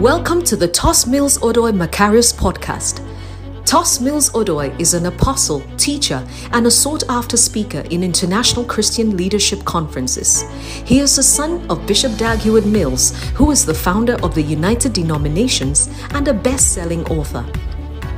Welcome to the Tos Mills Odoi Macarius podcast. Tos Mills Odoi is an apostle, teacher, and a sought after speaker in international Christian leadership conferences. He is the son of Bishop Dag Heward Mills, who is the founder of the United Denominations and a best selling author.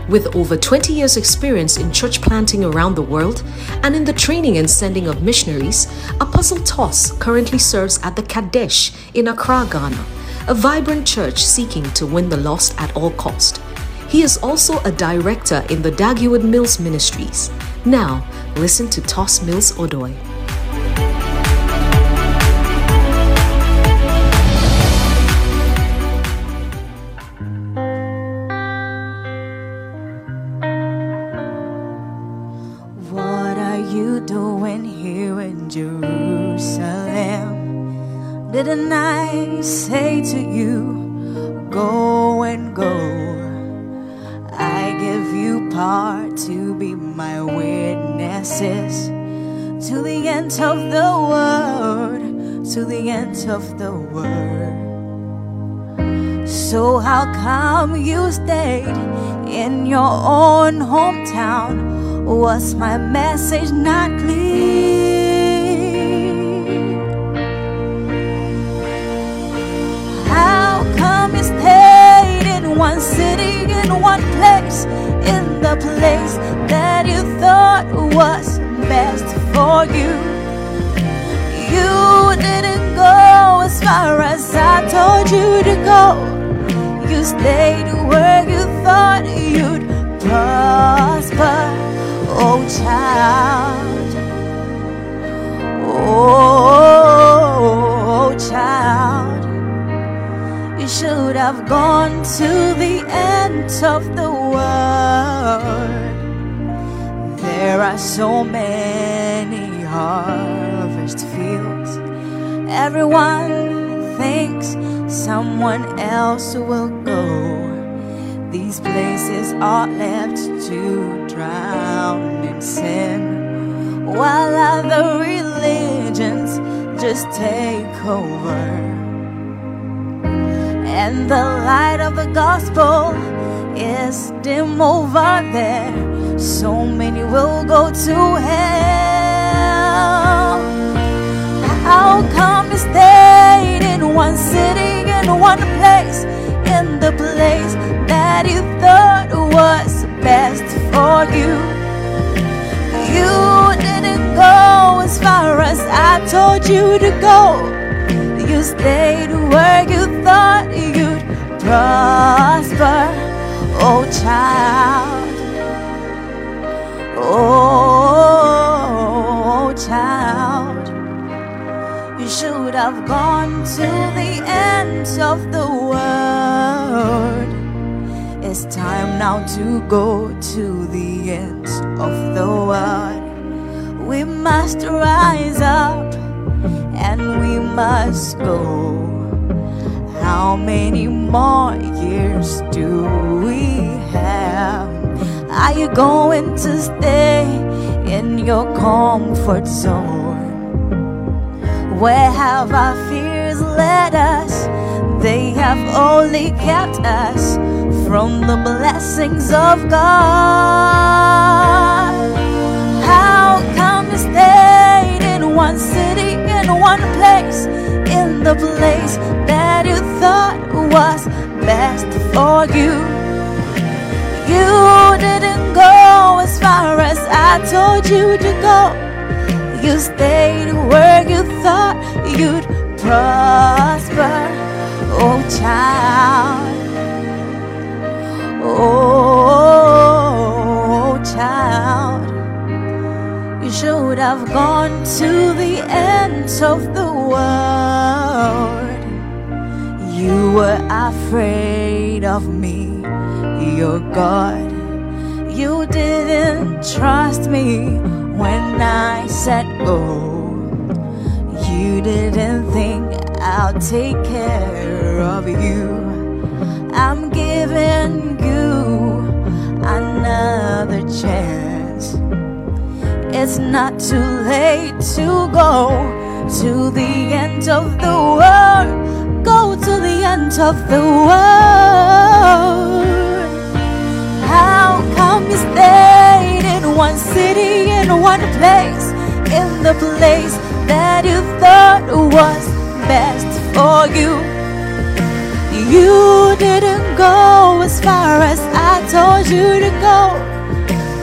With over 20 years' experience in church planting around the world and in the training and sending of missionaries, Apostle Tos currently serves at the Qodesh in Accra, Ghana a vibrant church seeking to win the lost at all cost. He is also a director in the Dag Heward Mills Ministries. Now, listen to Tos Mills Odoi. Didn't I say to you, go and go? I give you part to be my witnesses to the end of the world, to the end of the world. So how come you stayed in your own hometown? Was my message not clear? City, in one place, in the place that you thought was best for you? You didn't go as far as I told you to go. You stayed where you thought you'd prosper, oh child. Oh, oh, oh child. You should have gone to the end of the world. There are so many harvest fields. Everyone thinks someone else will go. These places are left to drown in sin, while other religions just take over. And the light of the gospel is dim over there. So many will go to hell. How come you stayed in one city, in one place, in the place that you thought was best for you? You didn't go as far as I told you to go. Stayed where you thought you'd prosper, oh child. Oh, child. You should have gone to the ends of the world. It's time now to go to the ends of the world. We must rise up and we must go. How many more years do we have? Are you going to stay in your comfort zone? Where have our fears led us? They have only kept us from the blessings of God. How come you stayed one city, in one place, in the place that you thought was best for you? You didn't go as far as I told you to go. You stayed where you thought you'd prosper, oh child. Oh, child. Should have gone to the ends of the world. You were afraid of me, your God. You didn't trust me when I said go. You didn't think I'll take care of you. I'm giving you another chance. It's not too late to go to the end of the world. Go to the end of the world. How come you stayed in one city, in one place, in the place that you thought was best for you? You didn't go as far as I told you to go.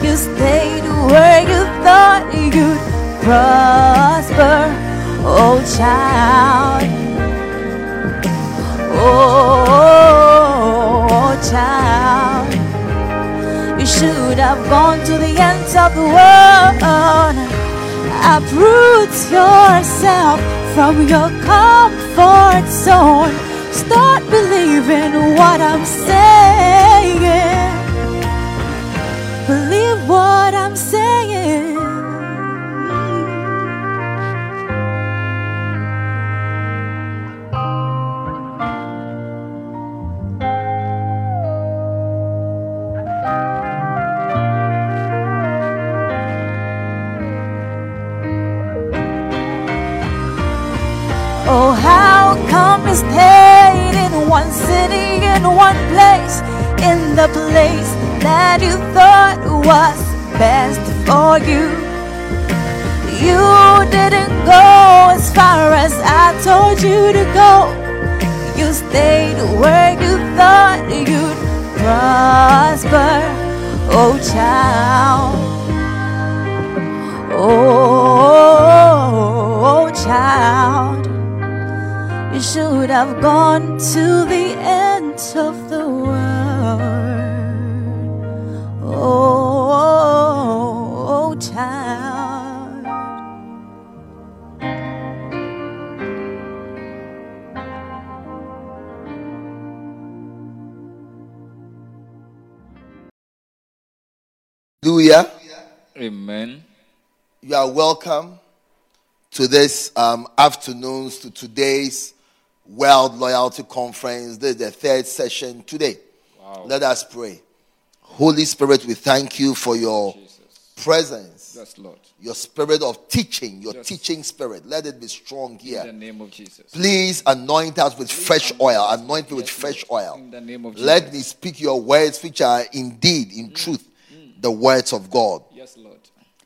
You stayed where you thought you'd prosper, oh child. Oh, oh, oh, child. You should have gone to the ends of the world. Uproot yourself from your comfort zone. Start believing what I'm saying. What I'm saying. Oh, how come you stayed in one city, in one place, in the place that you thought was best for you? You didn't go as far as I told you to go. You stayed where you thought you'd prosper, oh child. Oh, oh, oh child. You should have gone to the are welcome to this um, afternoon's, to today's World Loyalty Conference. This is the third session today. Let us pray. Holy Spirit, we thank you for your Jesus. presence, Yes, Lord. your spirit of teaching, your Yes. teaching spirit. Let it be strong In the here. name of Jesus. Please anoint us with fresh oil. Anoint me with fresh oil. In the name of Jesus. Let me speak your words, which are indeed, in truth, the words of God.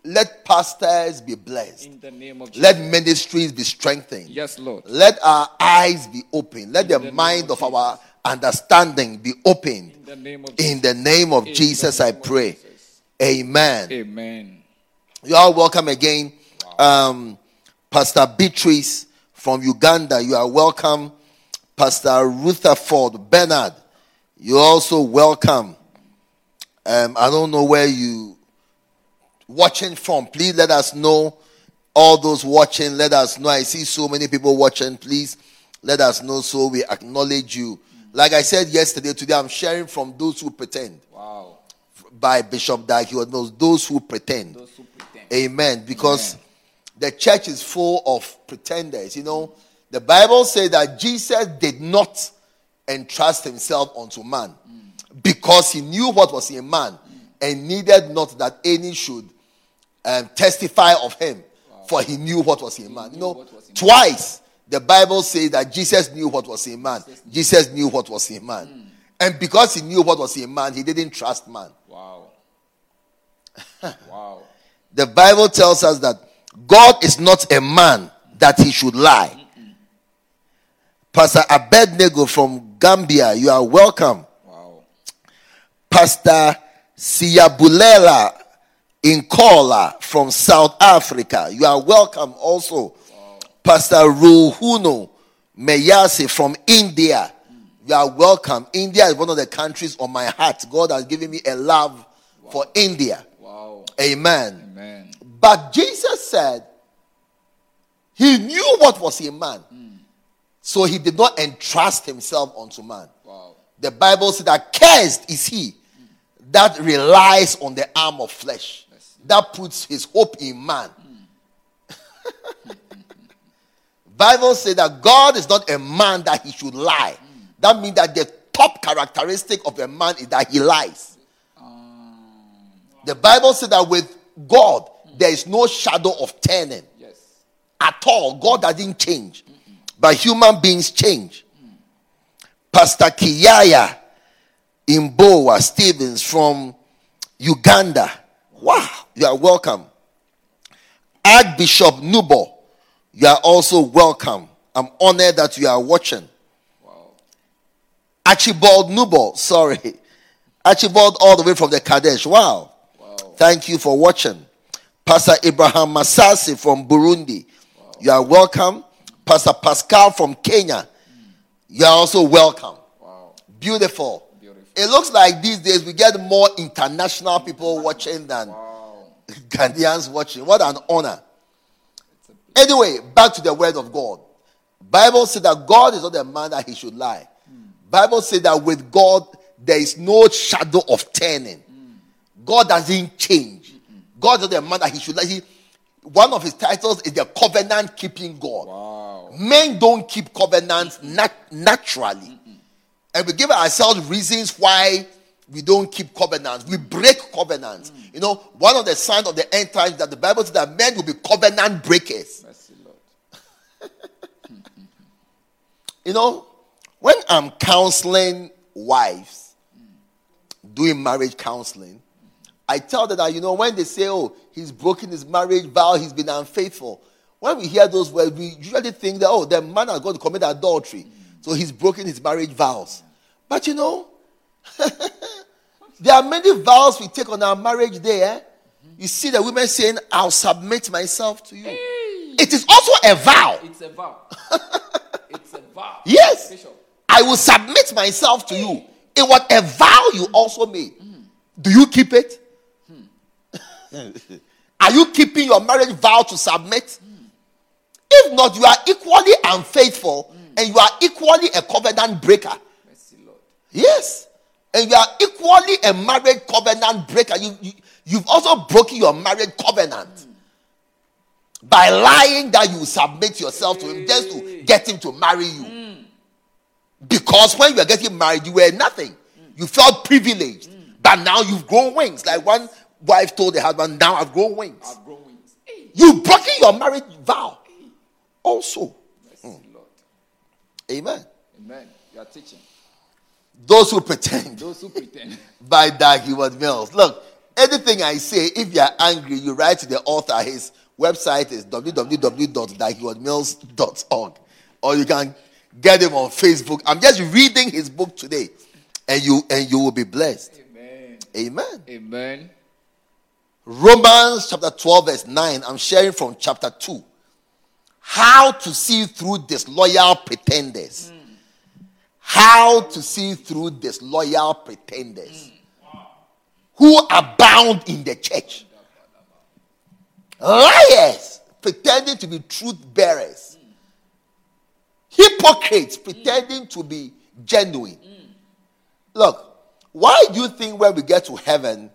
Let pastors be blessed. In the name of Jesus. Let ministries be strengthened. yes, Lord. Let our eyes be open. Let the the mind of of our understanding be opened. In the name of In Jesus. the name of Jesus, I name of pray. Jesus. Amen. Amen. You are welcome again. Um, Pastor Beatrice from Uganda, you are welcome. Pastor Rutherford Bernard, you're also welcome. Um, I don't know where you watching from. Please let us know. All those watching, let us know. I see so many people watching. Please let us know so we acknowledge you. Like I said yesterday, today I'm sharing from those who pretend Wow. by Bishop Dag. He knows those who pretend. Those who pretend. Amen. Because the church is full of pretenders. You know, the Bible says that Jesus did not entrust himself unto man mm. because he knew what was in man and needed not that any should um, testify of him, for he knew what was in man. You know, twice the Bible says that Jesus knew what was in man. Jesus knew what was in man. And because he knew what was in man, he didn't trust man. Wow. wow. The Bible tells us that God is not a man that he should lie. Pastor Abednego from Gambia, you are welcome. Wow. Pastor Siyabulela Inkola from South Africa, you are welcome also. Pastor Ruhuno Meyase from India, you are welcome. India is one of the countries on my heart. God has given me a love for India. Wow. Amen. Amen. But Jesus said he knew what was in man. Hmm. So he did not entrust himself unto man. Wow. The Bible said that cursed is he hmm. that relies on the arm of flesh, that puts his hope in man. Bible says that God is not a man that he should lie. That means that the top characteristic of a man is that he lies. The Bible says that with God there is no shadow of turning Yes. at all. God doesn't change, but human beings change. Pastor Kiyaya Imboa Stevens from Uganda. Wow, you are welcome. Archbishop Nubo, you are also welcome. I'm honored that you are watching. Wow. Archibald Nubo, sorry. Archibald all the way from the Qodesh. Wow. wow. Thank you for watching. Pastor Abraham Masasi from Burundi. Wow. You are welcome. Pastor Pascal from Kenya. Hmm. You are also welcome. Wow. Beautiful. Beautiful. It looks like these days we get more international people watching than wow. Ghanaians watching. What an honor. Anyway, back to the word of God. Bible said that God is not a man that he should lie. Bible says that with God there is no shadow of turning. God doesn't change. God is not a man that he should lie. He, one of his titles is the covenant keeping God. Wow. Men don't keep covenants nat- naturally. Mm-mm. And we give ourselves reasons why we don't keep covenants. We break covenants. Mm. You know, one of the signs of the end times that the Bible says that men will be covenant breakers. you know, when I'm counseling wives, doing marriage counseling, I tell them that, you know, when they say, oh, he's broken his marriage vow, he's been unfaithful. When we hear those words, we usually think that, oh, the man has got to commit adultery. So he's broken his marriage vows. But you know, there are many vows we take on our marriage day. Eh? You see the women saying, I'll submit myself to you. Hey. It is also a vow. It's a vow. it's a vow. Yes. Bishop. I will submit myself to you. It was a vow you also made. Hmm. Do you keep it? Hmm. are you keeping your marriage vow to submit? Hmm. If not, you are equally unfaithful and you are equally a covenant breaker. Yes. And you are equally a marriage covenant breaker. You, you, you've also broken your marriage covenant by lying that you submit yourself to him just to get him to marry you. Because when you were getting married, you were nothing. Mm. You felt privileged. Mm. But now you've grown wings. Like one wife told the husband, Now I've grown wings. I've grown wings. You've broken your marriage vow. Also. Amen. Amen. You are teaching. Those who pretend. Those who pretend. by Dag Heward-Mills. Look, anything I say, if you are angry, you write to the author. His website is www.daghewardmills.org. Or you can Get him on Facebook. I'm just reading his book today, and you and you will be blessed. Amen. Amen. Amen. Romans chapter 12, verse 9. I'm sharing from chapter 2. How to see through disloyal pretenders. How to see through disloyal pretenders who abound in the church. Ah, Liars pretending to be truth bearers hypocrites pretending to be genuine. Look, why do you think when we get to heaven,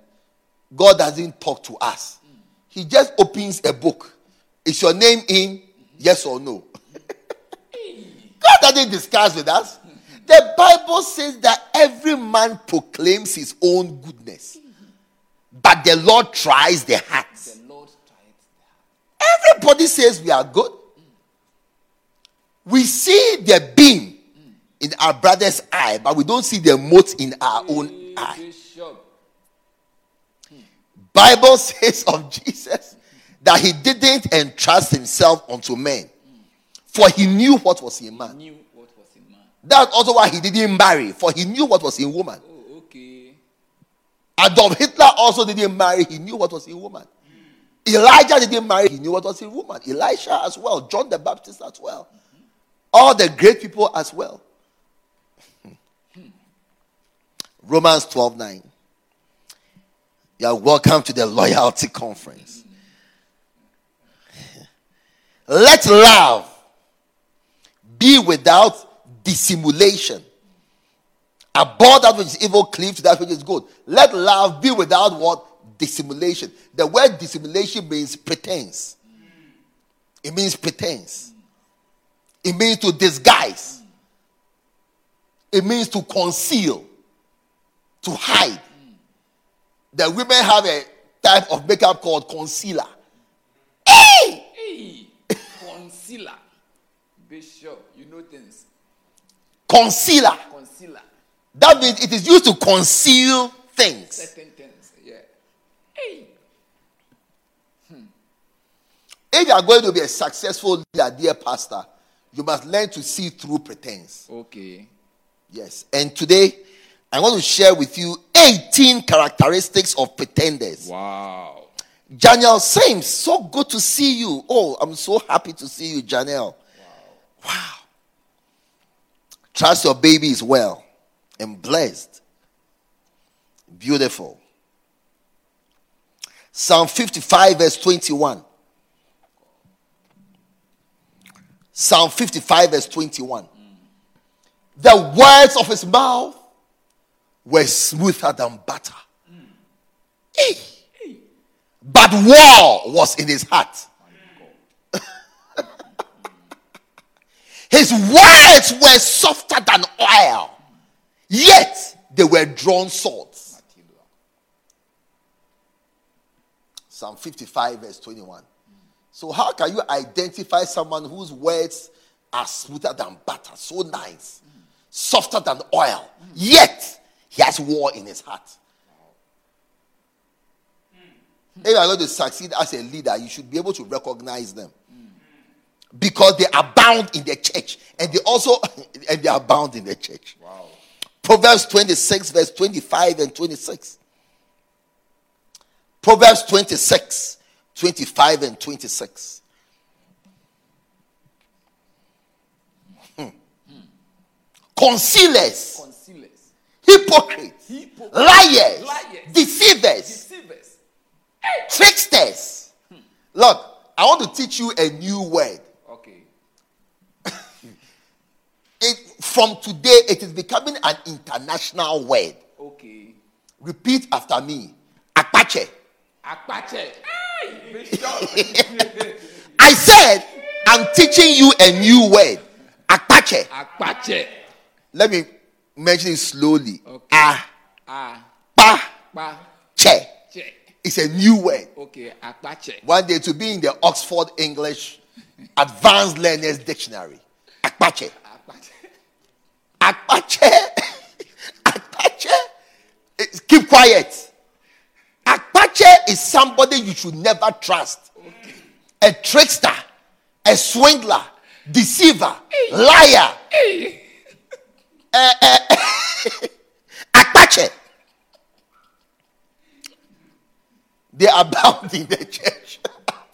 God doesn't talk to us? He just opens a book. Is your name in? Yes or no? God doesn't discuss with us. The Bible says that every man proclaims his own goodness, but the Lord tries the hearts. The Lord tries the heart. Everybody says we are good we see the beam in our brother's eye, but we don't see the mote in our own eye. Bible says of Jesus that he didn't entrust himself unto men, for he knew what was in man. That's also why he didn't marry, for he knew what was in woman. Oh, okay. Adolf Hitler also didn't marry, he knew what was in woman. Elijah didn't marry, he knew what was in woman. Elisha as well, John the Baptist as well. All the great people as well. Romans 12 9. You are welcome to the loyalty conference. Let love be without dissimulation. Abhor that which is evil, cleave to that which is good. Let love be without what? Dissimulation. The word dissimulation means pretense. It means pretense. It means to disguise. It means to conceal, to hide. The women have a type of makeup called concealer. Hey! hey. concealer. You know things. Concealer. Concealer. That means it is used to conceal things. Certain things. Yeah. Hey. Hmm. If you are going to be a successful leader, dear pastor, you must learn to see through pretense. Okay. Yes. And today, I want to share with you 18 characteristics of pretenders. Wow. Janelle Sims, so good to see you. Oh, I'm so happy to see you, Janelle. Wow. Wow. Trust your baby is well and blessed. Beautiful. Psalm 55, verse 21. Psalm 55, verse 21. The words of his mouth were smoother than butter. Mm. Hey. But war was in his heart. His words were softer than oil, yet they were drawn swords. Psalm 55, verse 21. So, how can you identify someone whose words are smoother than butter, so nice, softer than oil, yet he has war in his heart? If you are going to succeed as a leader, you should be able to recognize them. Because they are bound in the church. And they also and they are bound in the church. Wow. Proverbs 26, verse 25 and 26. Proverbs 26, 25 and 26. Hmm. Concealers, Concealers. hypocrites, Hypocrites. liars, Liars. deceivers, Deceivers. tricksters. Look, I want to teach you a new word. Okay. It, from today, it is becoming an international word. Okay. Repeat after me. Apache. Akpatse. I said, I'm teaching you a new word. Apache. Akpatse. Let me mention it slowly. Okay. Ah, Ah. pa, Pa. che. Che. It's a new word. Okay. Akpatse. One day to be in the Oxford English Advanced Learners Dictionary. Apache. Akpatse. Apache. Apache. Eh, Keep quiet. Apache is somebody you should never trust. A trickster, a swindler, deceiver, liar. Eh, eh, Apache. They are bound in the church.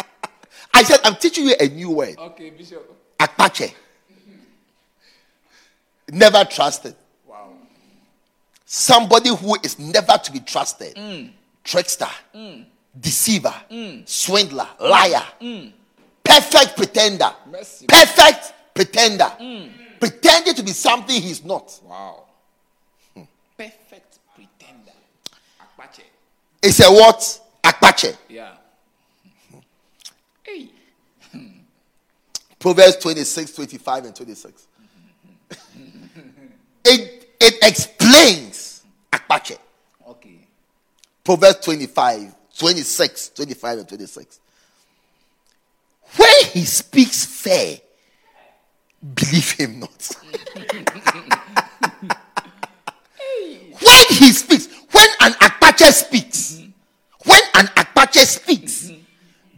I said, I'm teaching you a new word. Okay, Bishop. Apache. Never trusted. Wow. Somebody who is never to be trusted. Mm. Trickster, mm. deceiver, mm. swindler, liar, perfect pretender. Mercy. Perfect pretender. Pretending to be something he's not. Wow. Hmm. Perfect pretender. Akpatse. It's a what? Apache. Yeah. Hmm. Hey. Hmm. Proverbs 26, 25, and 26. It, it explains Apache. Okay. Proverbs 25, 26, 25, and 26. When he speaks fair, believe him not. when he speaks, when an Apache speaks, when an Apache speaks,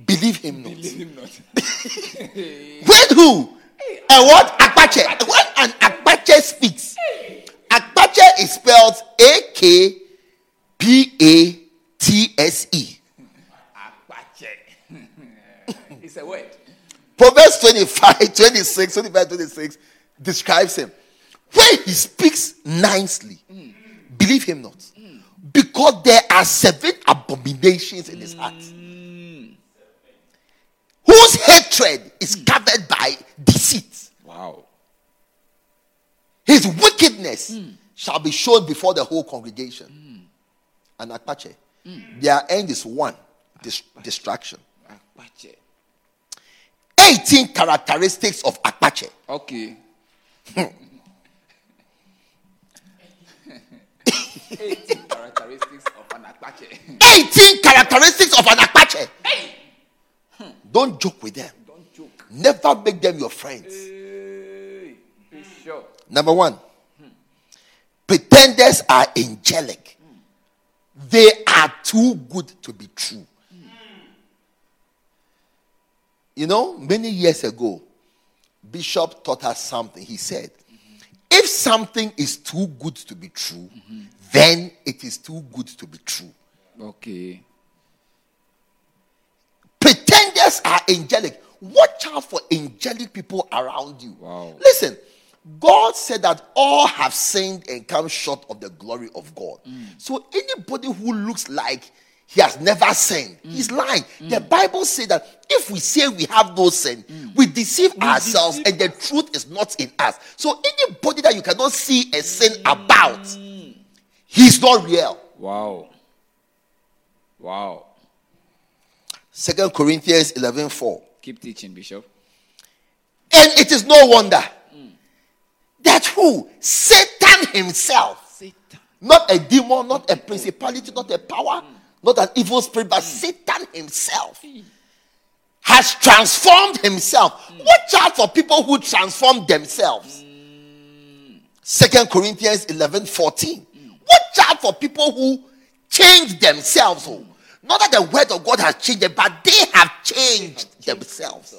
believe him not. Leave him not. When who? A what? Apache. When an Apache speaks, Apache is spelled A K P A T S E. Akpatse. it's a word. Proverbs 25, 26, 25, 26 describes him. When he speaks nicely, believe him not. Because there are seven abominations in his heart. Mm. Whose hatred is covered by deceit. Wow. His wickedness hmm. shall be shown before the whole congregation. Hmm. And Akpatse, hmm. their end is one dis- distraction. Akpatse. 18 characteristics of Akpatse. Okay. 18 characteristics of an Akpatse. 18 characteristics of an Akpatse. Don't joke with them. Don't joke. Never make them your friends. Hey, Bishop. Number one, Pretenders are angelic. They are too good to be true. You know, many years ago, Bishop taught us something. He said, if something is too good to be true, then it is too good to be true. Okay. Pretenders are angelic. Watch out for angelic people around you. Wow. Listen, God said that all have sinned and come short of the glory of God. Mm. So anybody who looks like he has never sinned, mm. he's lying. The mm. Bible says that if we say we have no sin, we deceive ourselves and the truth is not in us. So anybody that you cannot see a sin about, he's not real. Wow. Wow. Second Corinthians 11 4. Keep teaching, Bishop. And it is no wonder that who? Satan himself, Satan. not a demon, not a principality, not a power, not an evil spirit, but hmm. Satan himself hmm. has transformed himself. Hmm. Watch out for people who transform themselves. Second Corinthians 11 14. Watch out for people who change themselves. Oh. Not that the word of God has changed them, but they have changed themselves.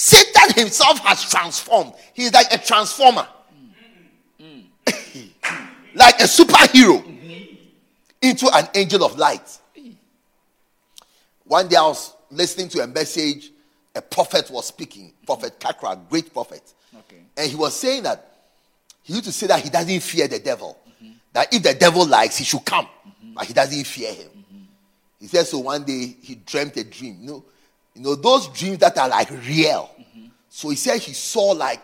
Satan himself has transformed. He's like a transformer, like a superhero into an angel of light. One day I was listening to a message, a prophet was speaking, Prophet Kakra, great prophet. Okay. And he was saying that he used to say that he doesn't fear the devil. That if the devil likes, he should come, but he doesn't fear him. Mm-hmm. He said so one day he dreamt a dream. You know, you know those dreams that are like real. So he said he saw like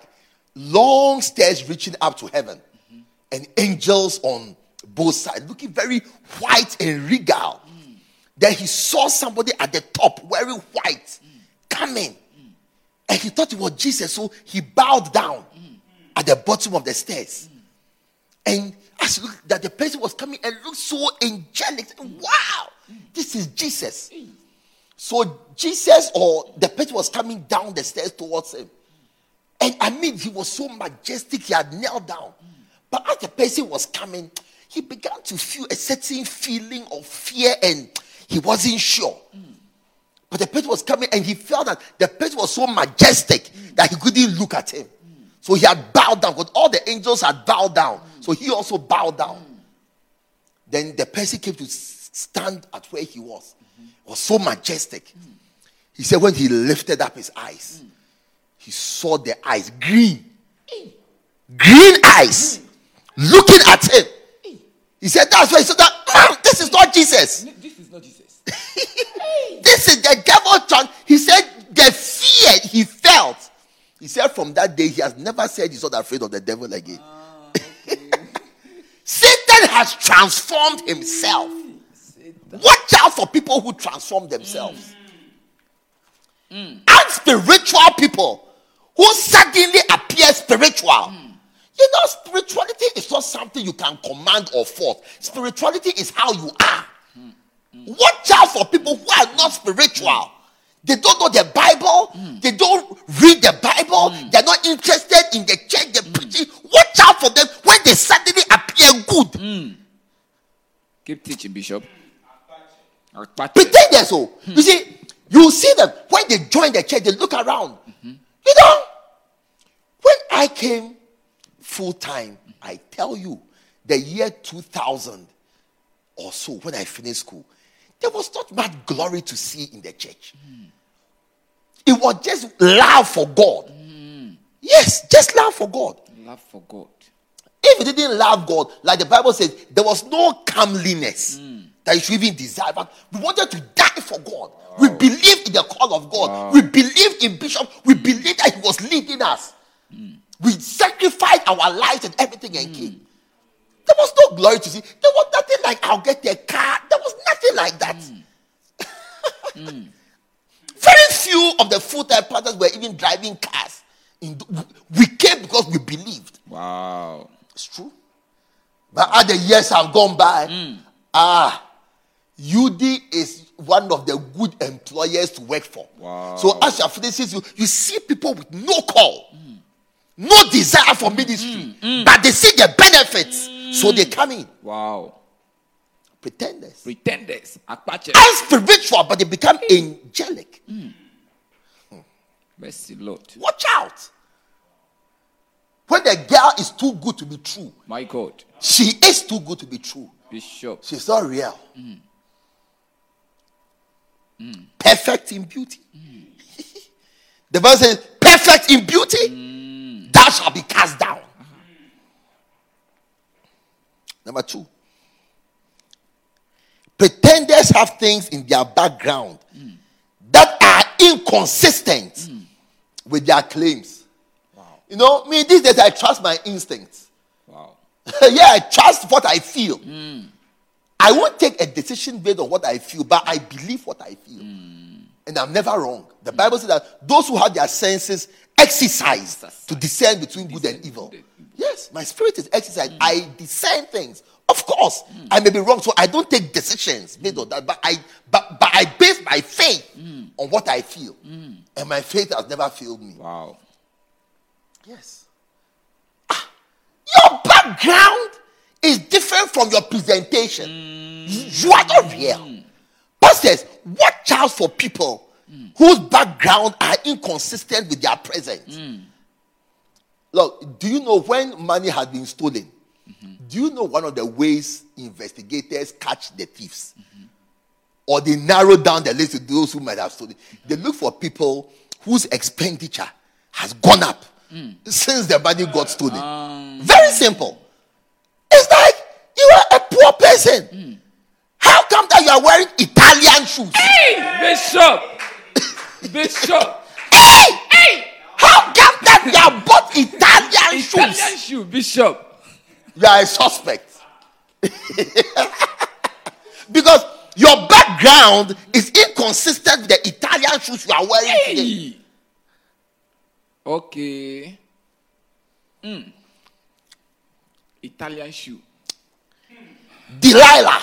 long stairs reaching up to heaven, and angels on both sides, looking very white and regal. Then he saw somebody at the top wearing white coming, and he thought it was Jesus. So he bowed down at the bottom of the stairs. And as he looked, that the person was coming and looked so angelic. Wow, this is Jesus. So Jesus or the person was coming down the stairs towards him. And I mean, he was so majestic, he had knelt down. But as the person was coming, he began to feel a certain feeling of fear and he wasn't sure. But the person was coming and he felt that the person was so majestic that he couldn't look at him. So he had bowed down because all the angels had bowed down. So he also bowed down. Then the person came to stand at where he was. Was so majestic. He said, when he lifted up his eyes, he saw the eyes green. Green eyes looking at him. He said, That's why he said that "Ah, this is not Jesus. This is not Jesus. This is the devil. Trying. He said the fear he felt. He said from that day he has never said he's not afraid of the devil again. Satan has transformed himself. Watch out for people who transform themselves. Mm. And spiritual people who suddenly appear spiritual. Mm. You know, spirituality is not something you can command or force. Spirituality is how you are. Mm. Watch out for people who are not spiritual. They don't know the Bible. They don't read the Bible. They're not interested in the church. They're preaching. Watch out for them when they suddenly appear good. Keep teaching, Bishop. Pretenders, oh. You see, you see them when they join the church, they look around. You know, when I came full time, I tell you, the year 2000 or so, when I finished school, there was not much glory to see in the church. It was just love for God. Yes, just love for God. Love for God. If you didn't love God, like the Bible says, there was no comeliness mm. That you should even desire. But we wanted to die for God. We believed in the call of God. We believed in Bishop. We believed that he was leading us. Hmm. We sacrificed our lives and everything and hmm. came. There was no glory to see. There was nothing like I'll get a car. There was nothing like that. Hmm. Very few of the full-time pastors were even driving cars. In the- we came because we believed. Wow. It's true. But as the years have gone by, ah, UD is one of the good employers to work for. Wow. So as you are finishing, you, you see people with no call, no desire for ministry, mm, mm, mm. but they see the benefits So they come in, Wow. pretenders. Pretenders. Are spiritual, but they become angelic. Mercy, Lord. Watch out. When the girl is too good to be true, My God. she is too good to be true. Bishop. She's not real. Perfect in beauty. the verse says, perfect in beauty, thou shalt be cast down. Number two, pretenders have things in their background that are inconsistent with their claims. You know, me these days I trust my instincts. Wow. yeah, I trust what I feel. Mm. I won't take a decision based on what I feel, but I believe what I feel. Hmm. And I'm never wrong. The Bible says that those who have their senses exercised to discern between good and evil. Yes, my spirit is exercised. Hmm. I discern things. Of course, hmm. I may be wrong, so I don't take decisions based on that. But I but, but I base my faith on what I feel. And my faith has never failed me. Wow. Yes. Ah, your background is different from your presentation. You are not real. Pastors, watch out for people whose background are inconsistent with their presence. Look, do you know when money has been stolen? Do you know one of the ways investigators catch the thieves? Or they narrow down the list to those who might have stolen. They look for people whose expenditure has gone up since the money got stolen. Um. Very simple. It's like you are a poor person. How come that you are wearing Italian shoes? Bishop. Bishop. Hey! Hey! How come that you have bought Italian shoes? Italian shoe. Bishop. You are a suspect. because your background is inconsistent with the Italian shoes you are wearing today. Okay. Mm. Italian shoe. Delilah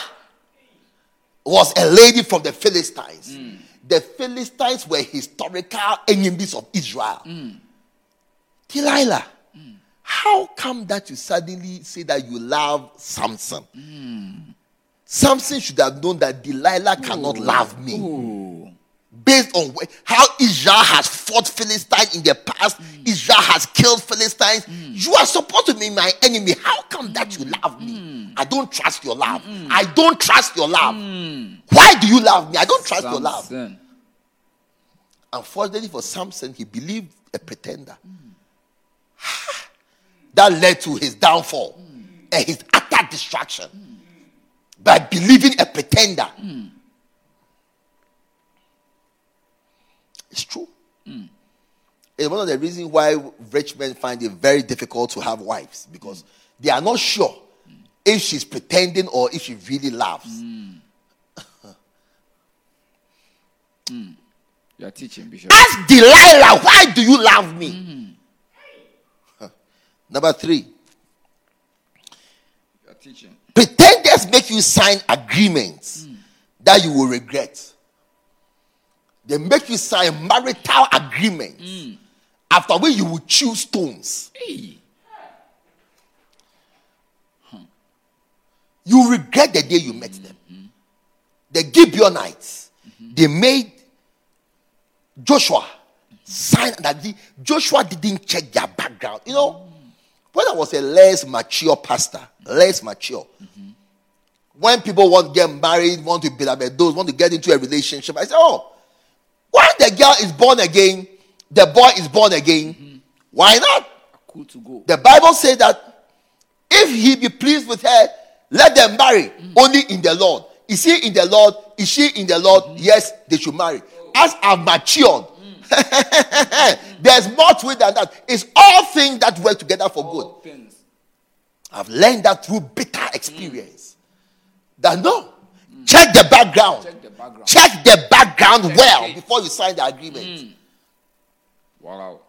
was a lady from the Philistines. Hmm. The Philistines were historical enemies of Israel. Hmm. Delilah, hmm. how come that you suddenly say that you love Samson? Samson should have known that Delilah cannot love me. Oh. Based on how Israel has fought Philistines in the past, mm. Israel has killed Philistines. Mm. You are supposed to be my enemy. How come that you mm. love me? I don't trust your love. I don't trust your love. Why do you love me? I don't trust your love. Unfortunately for Samson, he believed a pretender. that led to his downfall and his utter destruction. By believing a pretender. It's true. Hmm. It's one of the reasons why rich men find it very difficult to have wives because they are not sure if she's pretending or if she really loves. Hmm. Hmm. You are teaching, Bishop. Ask Delilah, why do you love me? Number three, You are teaching. pretenders make you sign agreements that you will regret. They make you sign marital agreements mm. after which you will choose stones. Hey. You regret the day you met them. Mm-hmm. The Gibeonites, mm-hmm. they made Joshua sign that the, Joshua didn't check their background. You know, mm. when I was a less mature pastor, less mature, mm-hmm. when people want to get married, want to be like those, want to get into a relationship, I say, oh, when the girl is born again, the boy is born again, mm-hmm. why not? Cool to go. The Bible says that if he be pleased with her, let them marry mm. only in the Lord. Is he in the Lord? Is she in the Lord? Mm-hmm. Yes, they should marry. Oh. As I've matured, mm. there's more to it than that. It's all things that work together for good. Things. I've learned that through bitter mm. experience. That no, check the background. Check background. Check the background Check well it. before you sign the agreement. Hmm. Wow.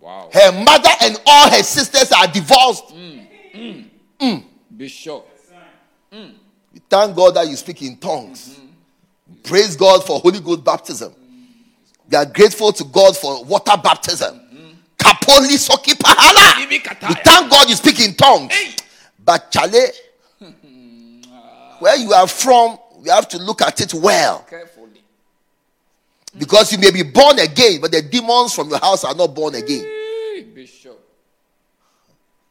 Wow. Her mother and all her sisters are divorced. Hmm. Hmm. Bishop. We thank God that you speak in tongues. Praise God for Holy Ghost baptism. We are grateful to God for water baptism. Kapoli soki pahala. me You thank God you speak in tongues. Hey. But Chale, where you are from, we have to look at it well. Carefully. Because you may be born again, but the demons from your house are not born again. Bishop.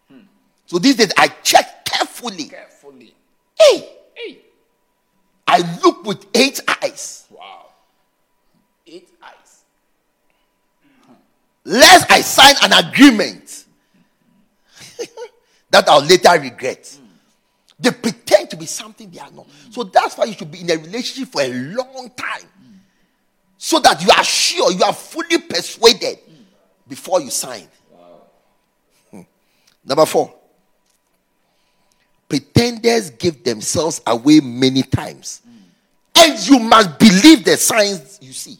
Hmm. So these days I check carefully. Carefully. Hey, Hey. I look with eight eyes. Wow. Eight eyes. Hmm. Lest I sign an agreement that I'll later regret. Hmm. Pretend to be something they are not. So that's why you should be in a relationship for a long time. So that you are sure, you are fully persuaded before you sign. Hmm. Number four. Pretenders give themselves away many times. And you must believe the signs you see.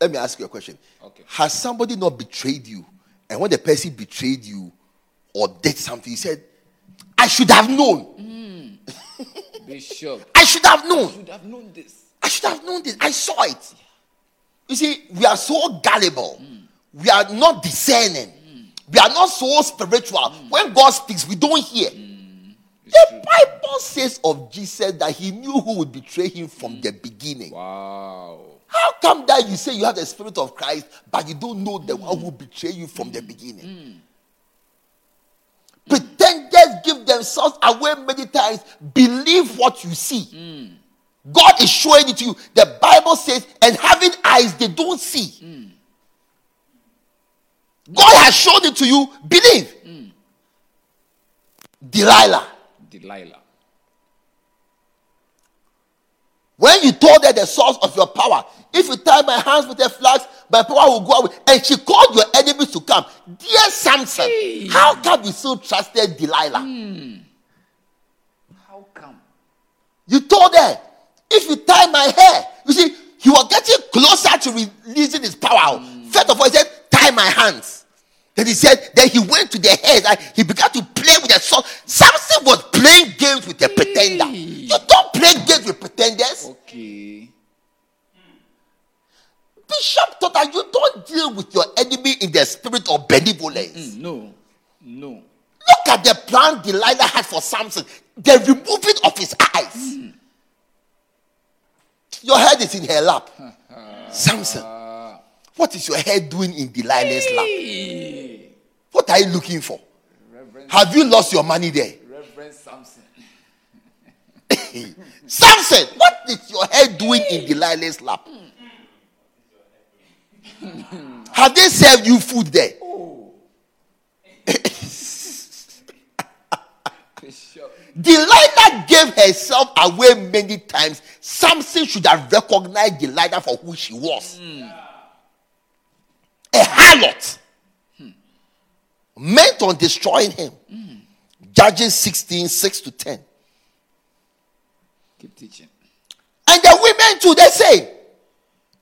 Let me ask you a question. Okay. Has somebody not betrayed you? And when the person betrayed you or did something, you said, I should have known. Mm. Bishop. I should have known. I Should have known this. I should have known this. I saw it. You see, we are so gullible. Mm. We are not discerning. Mm. We are not so spiritual. When God speaks, we don't hear. The Bible says of Jesus that he knew who would betray him from the beginning. Wow. How come that you say you have the spirit of Christ, but you don't know the one who betrayed you from the beginning? Pretenders give themselves away many times. Believe what you see. Hmm. God is showing it to you. The Bible says, and having eyes they don't see. Hmm. God has shown it to you. Believe. Hmm. Delilah. Delilah. When you told her the source of your power, if you tie my hands with a flax, my power will go away. And she called your enemies to come. Dear Samson, Hey. how come you still trusted Delilah? How come? You told her, if you tie my hair, you see, he was getting closer to releasing his power. First of all, he said, tie my hands. Then he said, then he went to the head and he began to play with the sword. Samson was playing games with a pretender. Hey. You don't play games with pretenders. Okay. Bishop taught that you don't deal with your enemy in the spirit of benevolence. Mm, no. No. Look at the plan Delilah had for Samson the removing of his eyes. Mm. Your head is in her lap. Samson, what is your head doing in Delilah's lap? What are you looking for? Reverend, Have you lost your money there? Reverend Samson. Samson, what is your head doing in Delilah's lap? Mm. Have they served you food there? Delilah gave herself away many times. Samson should have recognized Delilah for who she was. A harlot. Meant on destroying him. Judges 16, 6 to 10. Keep teaching. And the women too, they say,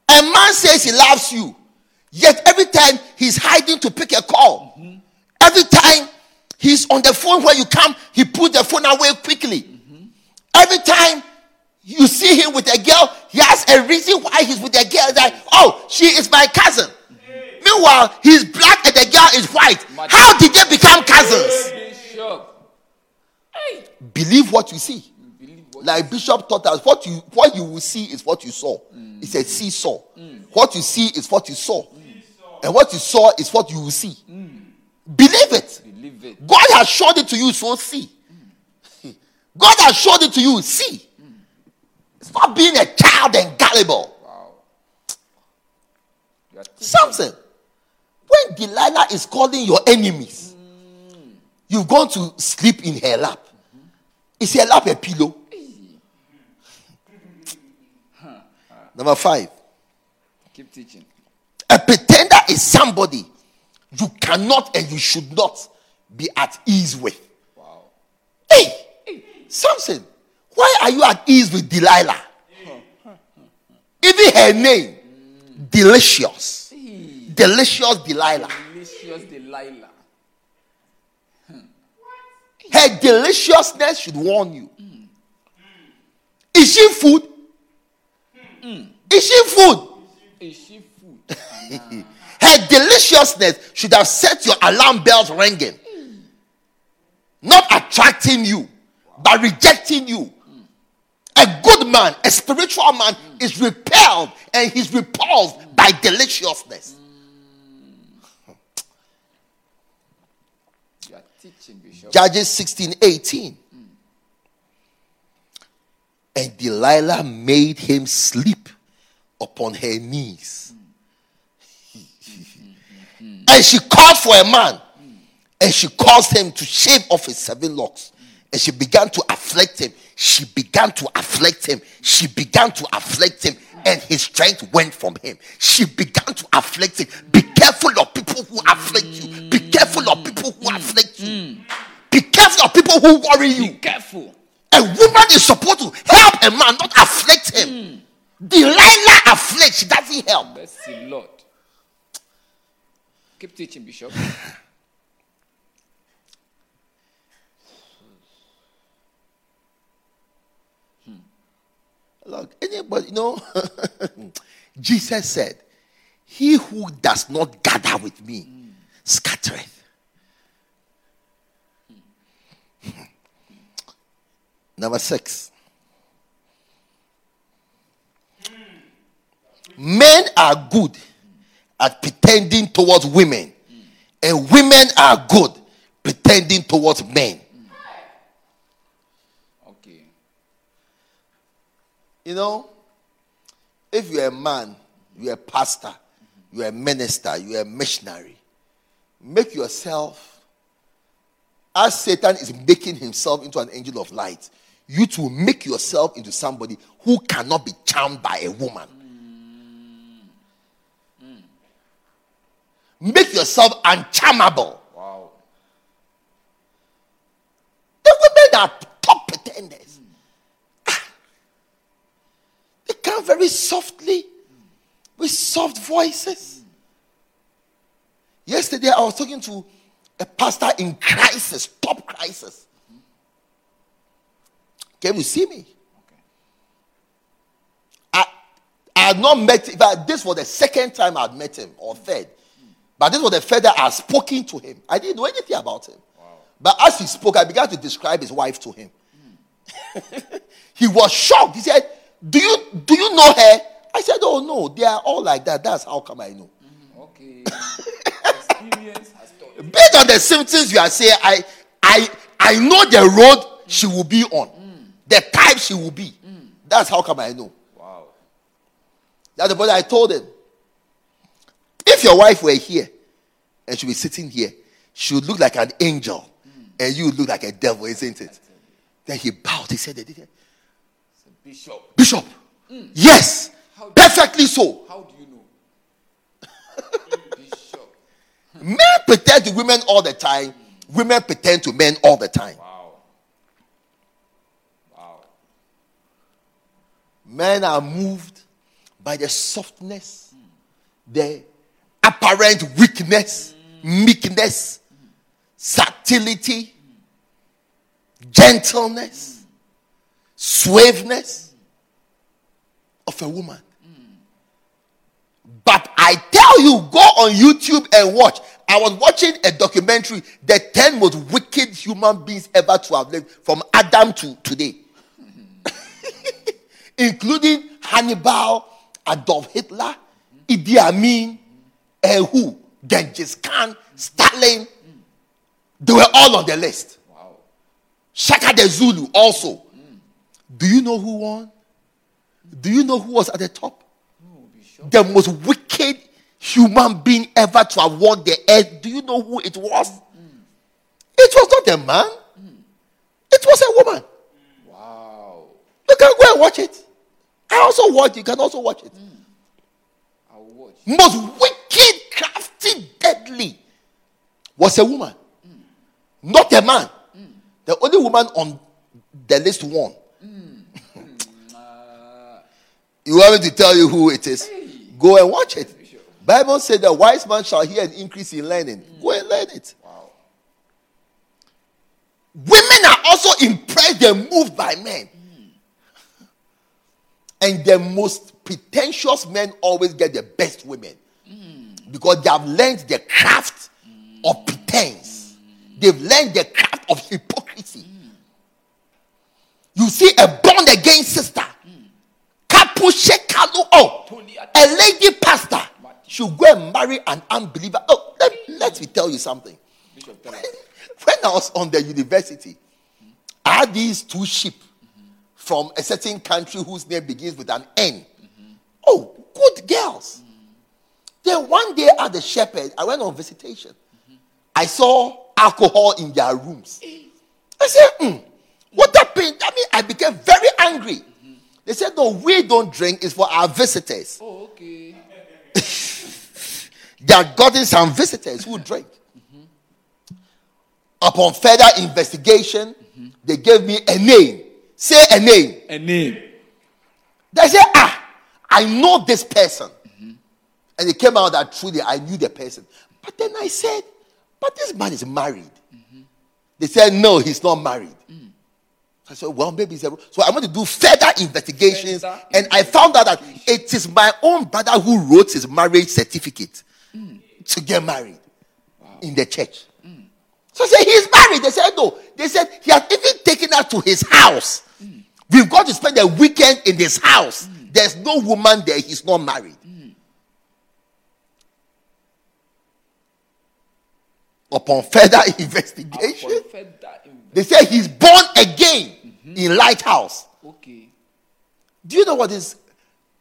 a man says he loves you, yet every time he's hiding to pick a call, every time he's on the phone where you come, he puts the phone away quickly. Every time you see him with a girl, he has a reason why he's with a girl. Like, oh, she is my cousin. Meanwhile, he's black and the girl is white. How did they become cousins? Hey. Believe what you see. What like bishop taught us what you what you will see is what you saw it's a seesaw what you see is what you saw and what you saw is what you will see believe it believe it. god has showed it to you so see god has showed it to you see stop being a child and gullible Wow. Teaching. when delilah is calling your enemies you've gone to sleep in her lap is her lap a pillow number five Keep teaching. A pretender is somebody you cannot and you should not be at ease with. Wow. Hey, Samson, why are you at ease with Delilah? Even her name, delicious, delicious Delilah. Delicious Delilah. Hmm. Her deliciousness should warn you. Hmm. Hmm. Is she food? Is she food? Is she food? Her deliciousness should have set your alarm bells ringing. Not attracting you, but rejecting you. A good man, a spiritual man, is repelled and he's repulsed by deliciousness. Judges 16 18. And Delilah made him sleep upon her knees. And she called for a man and she caused him to shave off his seven locks. And she began to afflict him. She began to afflict him. She began to afflict him. And his strength went from him. She began to afflict him. Be careful of people who afflict you. Be careful of people who afflict you. Be careful of people who worry you. Be careful. A woman is supposed to help a man, not afflict him. Hmm. Delilah afflicts, she doesn't help. Mercy, Lord. Keep teaching, Bishop. Hmm. Look, anybody, you know, Jesus said, He who does not gather with me scattereth. Hmm. Number six. Men are good at pretending towards women, and women are good pretending towards men. Okay. You know, if you're a man, you're a pastor, you're a minister, you're a missionary, make yourself, as Satan is making himself into an angel of light, you to make yourself into somebody who cannot be charmed by a woman. Make yourself uncharmable. Wow. The women are top pretenders. Ah. They come very softly with soft voices. Yesterday, I was talking to a pastor in crisis, top crisis. Came to see me. I, I had not met him. This was the second time I had met him, or third. But this was the that I had spoken to him. I didn't know anything about him. But as he spoke, I began to describe his wife to him. Hmm. he was shocked. He said, Do you do you know her? I said, Oh no, they are all like that. That's how come I know. Hmm. Okay. Experience has taught. Based on the symptoms you are saying, I I I know the road she hmm. will be on, the type she will be. That's how come I know. Wow. That's the brother I told him. If your wife were here and she was sitting here, she would look like an angel and you would look like a devil, isn't it? Then he bowed. He said, Bishop, Bishop, hmm. yes, perfectly so. how do you know? Bishop. Men pretend to women all the time, women pretend to men all the time. Wow. Wow. Men are moved by the softness, hmm. the apparent weakness, meekness, subtlety, gentleness, suaveness of a woman. But I tell you, go on YouTube and watch. I was watching a documentary, the 10 most wicked human beings ever to have lived, from Adam to today. Including Hannibal, Adolf Hitler, Idi Amin, and who? Genghis Khan, Stalin. They were all on the list. Wow. Shaka the Zulu also. Do you know who won? Do you know who was at the top? No, the most wicked human being ever to have walked the earth. Do you know who it was? Hmm. It was not a man, hmm. it was a woman. Wow. You can go and watch it. I also watch it. You can also watch it. Hmm. I'll watch. Most wicked, crafty, deadly was a woman, not a man. The only woman on the list won. you want me to tell you who it is? Go and watch it. Bible said the wise man shall hear an increase in learning. Mm. Go and learn it. Wow. Women are also impressed and moved by men. Mm. And the most pretentious men always get the best women because they have learned the craft of pretense. They've learned the craft of hypocrisy. You see a born again sister, oh, a lady pastor should go and marry an unbeliever. Oh, let, let me tell you something. Bishop. When I was on the university, I had these two sheep from a certain country whose name begins with an N. Oh, good girls. Then one day at the shepherd, I went on visitation. I saw alcohol in their rooms. I said, hmm, what happened? I mean, I became very angry. They said, no, we don't drink, it's for our visitors. Oh, okay. They had gotten some visitors who drink. Upon further investigation, they gave me a name. Say a name. A name. They said, Ah, I know this person. And it came out that truly I knew the person. But then I said, But this man is married. They said, No, he's not married. I said, Well, maybe he's a. So I want to do further investigations. Further and I found out that it is my own brother who wrote his marriage certificate to get married in the church. So I said, He's married. They said, No. They said, He has even taken us to his house. We've got to spend a weekend in his house. There's no woman there. He's not married. Upon further investigation, For further inv- they say he's born again mm-hmm. in Lighthouse. Okay. Do you know what this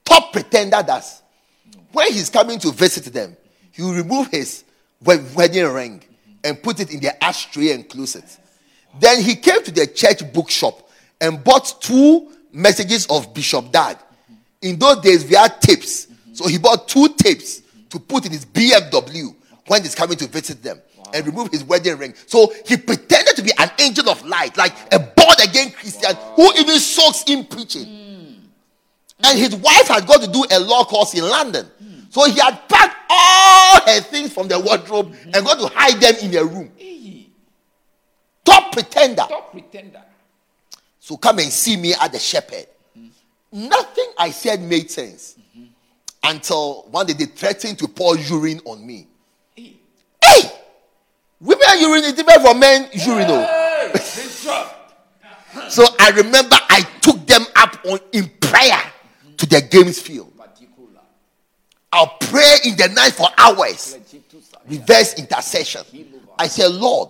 top pretender does? When he's coming to visit them, he will remove his wedding ring mm-hmm. and put it in the ashtray and close it. Then he came to the church bookshop and bought two messages of Bishop Dag. Mm-hmm. In those days, we had tapes. So he bought two tapes to put in his BMW when he's coming to visit them and remove his wedding ring. So he pretended to be an angel of light, like a born again Christian who even soaks in preaching. Hmm. And his wife had got to do a law course in London. Hmm. So he had packed all her things from the wardrobe hmm. and got to hide them in a room. Hey, Top pretender. top pretender. So come and see me at the shepherd. Nothing I said made sense mm-hmm. until one day they threatened to pour urine on me. Women urine is different from men urine. Hey, So I remember I took them up on in prayer to the games field. I'll pray in the night for hours. Reverse intercession. I said, Lord,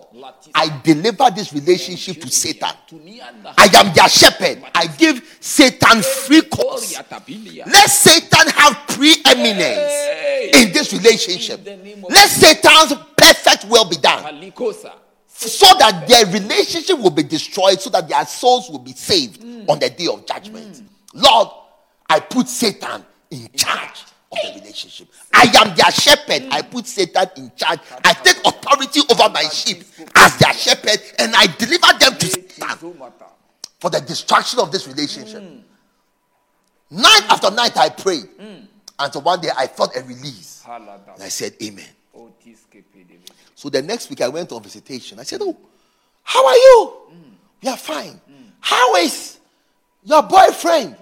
I deliver this relationship to Satan. I am their shepherd. I give Satan free course. Let Satan have preeminence in this relationship. In the name of Let Satan's perfect will be done so that their relationship will be destroyed, so that their souls will be saved hmm. on the day of judgment. Lord, I put Satan in charge of the relationship. I am their shepherd. I put Satan in charge. I take authority over my sheep as their shepherd, and I deliver them to Satan for the destruction of this relationship. Night after night, I prayed until one day I felt a release, and I said, Amen. So the next week I went on visitation. I said, Oh, how are you? We are fine. How is your boyfriend?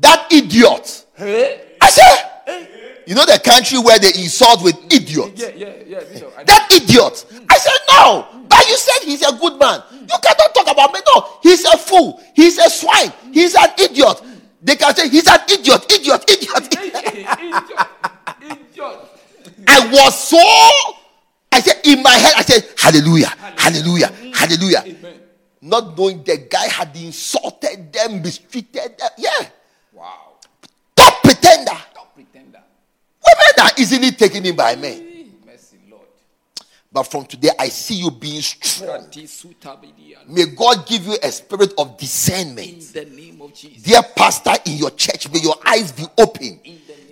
That idiot. Hey. I said, You know the country where they insult with idiot? Yeah, yeah, yeah. Bishop. That idiot. I said, No. But you said he's a good man. You cannot talk about me. No, he's a fool. He's a swine. He's an idiot. They can say he's an idiot, idiot, idiot. Hey, idiot. Idiot. I was so. I said in my head, I said, Hallelujah, Hallelujah, Hallelujah. Amen. Not knowing the guy had insulted them, mistreated them. Yeah. Wow. Top pretender. Top pretender. Women are easily taken in by men. Hey, Mercy, Lord. But from today, I see you being strong. May God give you a spirit of In discernment. the name of Jesus. Dear pastor in your church, may your eyes be open.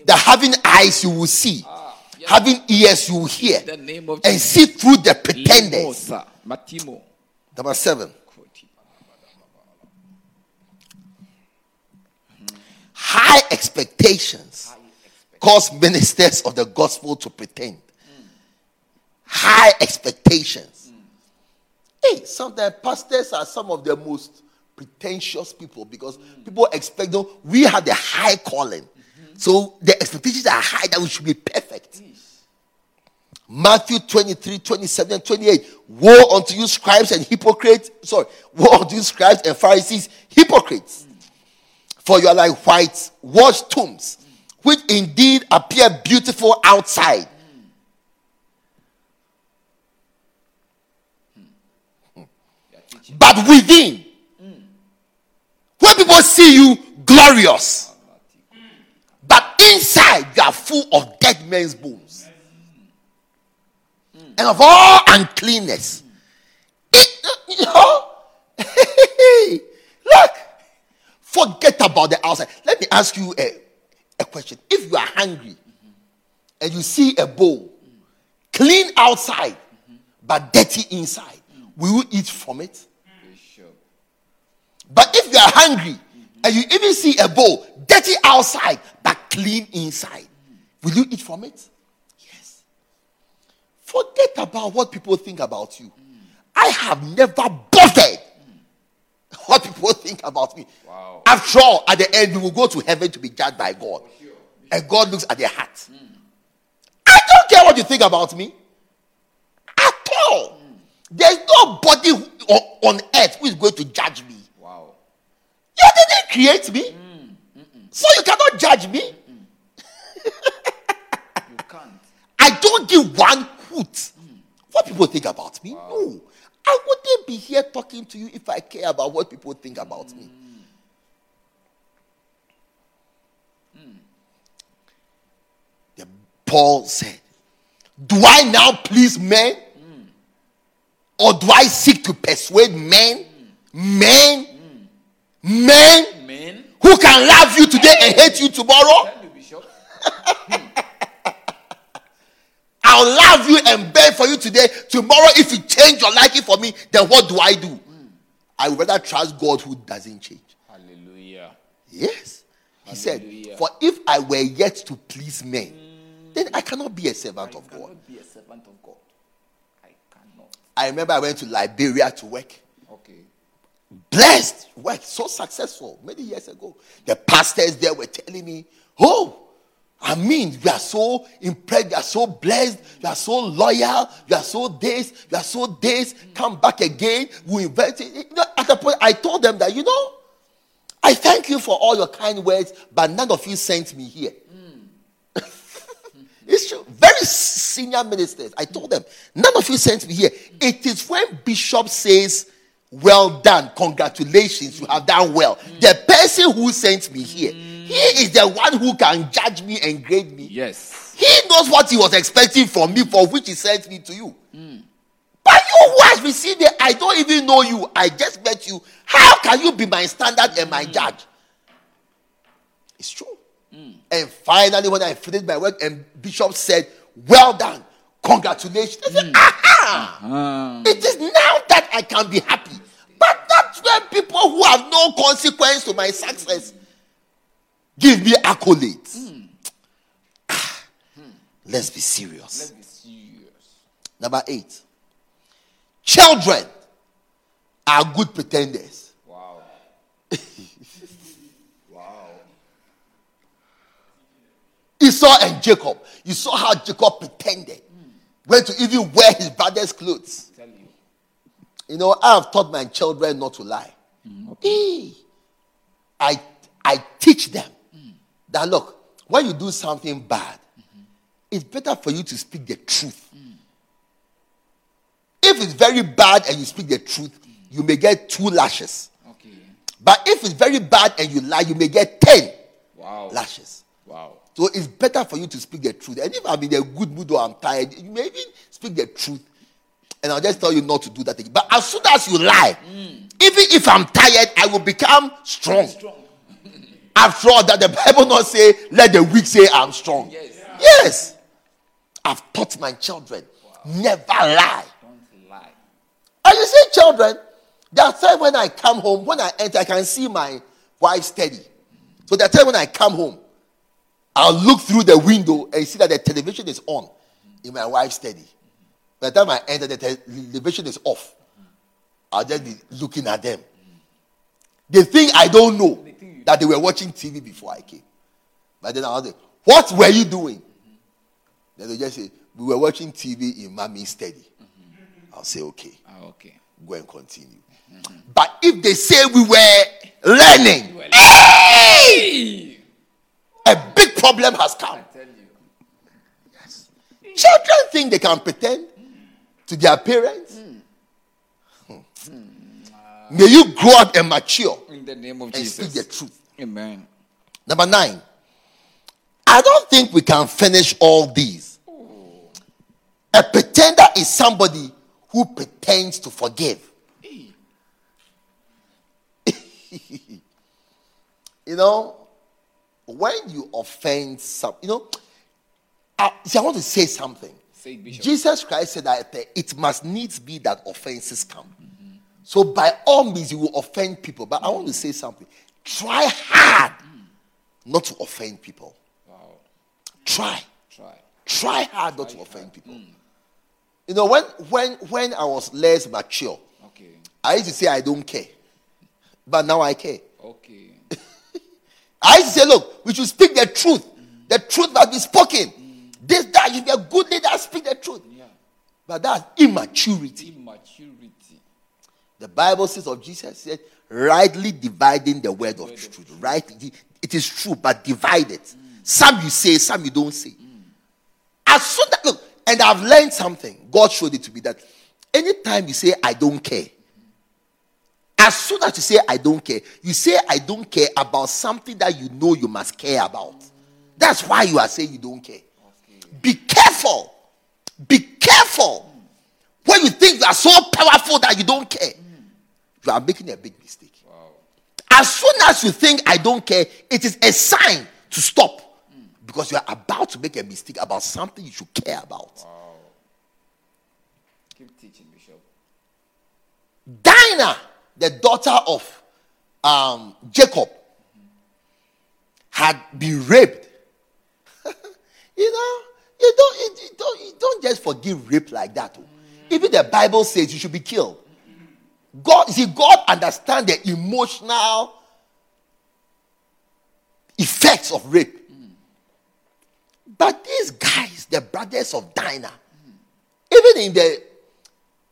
That having eyes you will see, ah, having ears you will hear, the name of and see through the pretenders. Number seven. High expectations cause ministers of the gospel to pretend. High expectations. Hey, some of the pastors are some of the most pretentious people because people expect no, we have the high calling. Mm-hmm. So the expectations are high that we should be perfect. Matthew 23, 27, and 28. Woe unto you, scribes and hypocrites. Sorry, woe unto you, scribes and Pharisees, hypocrites. Mm. For you are like white washed tombs, which indeed appear beautiful outside. But within, when people see you glorious, but inside you are full of dead men's bones and of all uncleanness. It, you know, look, forget about the outside. Let me ask you a, a question. If you are hungry and you see a bowl, clean outside but dirty inside, will you eat from it? Bishop. But if you are hungry and you even see a bowl, dirty outside but clean inside, will you eat from it? Yes. Forget about what people think about you. I have never bothered what people think about me. Wow. After all, at the end, we will go to heaven to be judged by God. And God looks at the heart. Hmm. I don't care what you think about me. At all. Hmm. There's nobody on, on earth who is going to judge me. Wow. You didn't create me. Hmm. So you cannot judge me. You can't. I don't give one hoot what people think about me. No. I wouldn't be here talking to you if I care about what people think about me. Then Paul said, Do I now please men? Or do I seek to persuade men? Men? Men Men. who can love you today and hate you tomorrow? Tell me, Bishop. I'll love you and beg for you today. Tomorrow, if you change your liking for me, then what do I do? Hmm. I would rather trust God who doesn't change. Hallelujah. Yes. He said, For if I were yet to please men, hmm. then I cannot be a servant I of God. be a servant of God. I cannot. I remember I went to Liberia to work. Okay. Blessed, work so successful many years ago. The pastors there were telling me, Oh, I mean, you are so impressed, you are so blessed, you are so loyal, you are so this, you are so this. Come back again. We invite at the point, I told them that, you know, I thank you for all your kind words, but none of you sent me here. it's true. Very senior ministers. I told them, none of you sent me here. It is when Bishop says, Well done, congratulations, you have done well. The person who sent me here, he is the one who can judge me and grade me. Yes. He knows what he was expecting from me, for which he sent me to you. But you who has received it, I don't even know you. I just met you. How can you be my standard and my judge? It's true. And finally, when I finished my work, and Bishop said, Well done, congratulations. I said, mm. Aha! Uh-huh. It is now that I can be happy. But that's when people who have no consequence to my success give me accolades. Ah, Let's be serious. Let's be serious. Number eight. Children are good pretenders. Wow. wow. Esau and Jacob. You saw how Jacob pretended. Went to even wear his brother's clothes. You. You know, I have taught my children not to lie. Eh. I, I teach them that look, when you do something bad, it's better for you to speak the truth. If it's very bad and you speak the truth, you may get two lashes. Okay. But if it's very bad and you lie, you may get 10 Wow. lashes. Wow. So it's better for you to speak the truth. And if I'm in a good mood or I'm tired, you may even speak the truth. And I'll just tell you not to do that again. But as soon as you lie, mm. even if I'm tired, I will become strong. Strong. After all, that the Bible not say, let the weak say I'm strong. Yes. Yes. I've taught my children never lie. Don't lie. And you see, children, there are times when I come home, when I enter, I can see my wife steady. So there are times when I come home, I'll look through the window and see that the television is on in my wife's study. By the time I enter, the television is off. I'll just be looking at them. They think I don't know that they were watching TV before I came. But then I'll say, What were you doing? Then they just say, We were watching TV in mommy's study. I'll say, Okay, Ah, okay. go and continue. But if they say we were learning, Hey! a big problem has come. Tell you. Children think they can pretend to their parents. May you grow up and mature In the name of and speak Jesus. the truth. Amen. Number nine, I don't think we can finish all these. A pretender is somebody who pretends to forgive. you know, when you offend some, you know, I, see, I want to say something. Say. Jesus Christ said that it must needs be that offenses come. So by all means, you will offend people. But I want to say something. Try hard not to offend people. Wow. Try. Try. Try hard not to offend people. You know, when when when I was less mature, Okay. I used to say I don't care. But now I care. Okay. I used to say, look, we should speak the truth. The truth must be spoken. This that you be a good leader, speak the truth. Yeah. But that's immaturity. Immaturity. The Bible says of Jesus said, rightly dividing the word of truth. Right? It is true, but divide it. Some you say, some you don't say. As soon that look, and I've learned something. God showed it to me that anytime you say I don't care, as soon as you say I don't care, you say I don't care about something that you know you must care about. That's why you are saying you don't care. Be careful. Be careful. When you think you are so powerful that you don't care, you are making a big mistake. As soon as you think I don't care, it is a sign to stop because you are about to make a mistake about something you should care about. Keep teaching, Bishop. Dinah, the daughter of um, Jacob, had been raped. you know, you don't, you, don't, you don't just forgive rape like that. oh. Even the Bible says you should be killed. God, see, God understands the emotional effects of rape. But these guys, the brothers of Dinah, even in the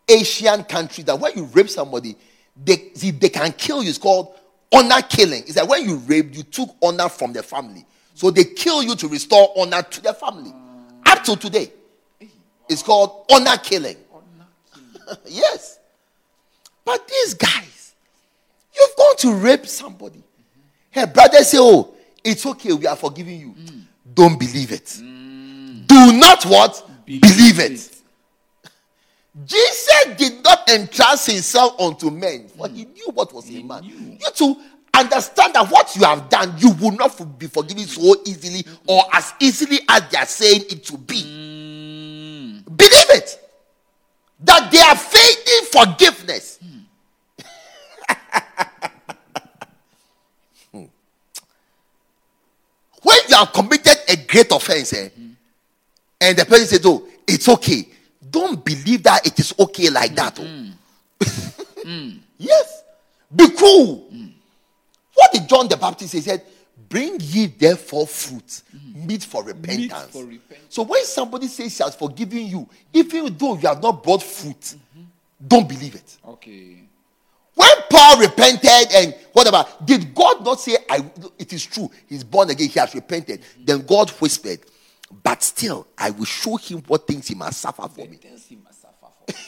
Asian country that when you rape somebody, they see they can kill you. It's called honor killing. It's like when you rape, you took honor from the family. So they kill you to restore honor to the family. Up to today. It's called honor killing. honor killing. yes. But these guys, you've gone to rape somebody. Her brother say, Oh, it's okay, we are forgiving you. Don't believe it. Do not what? believe it. Jesus did not entrust himself unto men, for he knew what was in man. You to understand that what you have done, you will not be forgiven so easily or as easily as they are saying it to be. Believe it. That they are fading forgiveness. Hmm. when you have committed a great offense, eh, and the person says, Oh, it's okay. Don't believe that it is okay like that. oh. Mm-hmm. yes. Be cool. Mm-hmm. What did John the Baptist say? He said, Bring ye therefore fruit, mm-hmm. meet for repentance. for repentance. So when somebody says he has forgiven you, even though you have not brought fruit, don't believe it. Okay. When Paul repented and whatever, did God not say, I, it is true, he's born again, he has repented? Then God whispered, But still, I will show him what things he must suffer for me. Things he must suffer for.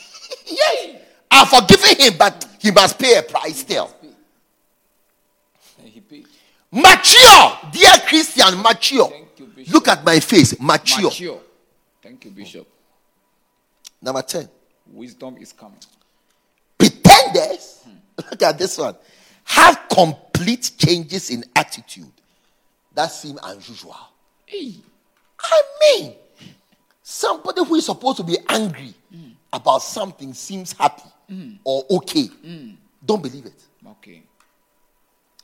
Yes, I've forgiven him, but he must pay a price still. Mature, dear Christian, mature. Thank you, Bishop. Look at my face, mature. Mature. Thank you, Bishop. Number 10. Wisdom is coming. Pretenders, look at this one, have complete changes in attitude that seem unusual. Hey. I mean, somebody who is supposed to be angry mm. about something seems happy mm. or okay. Mm. Don't believe it. Okay.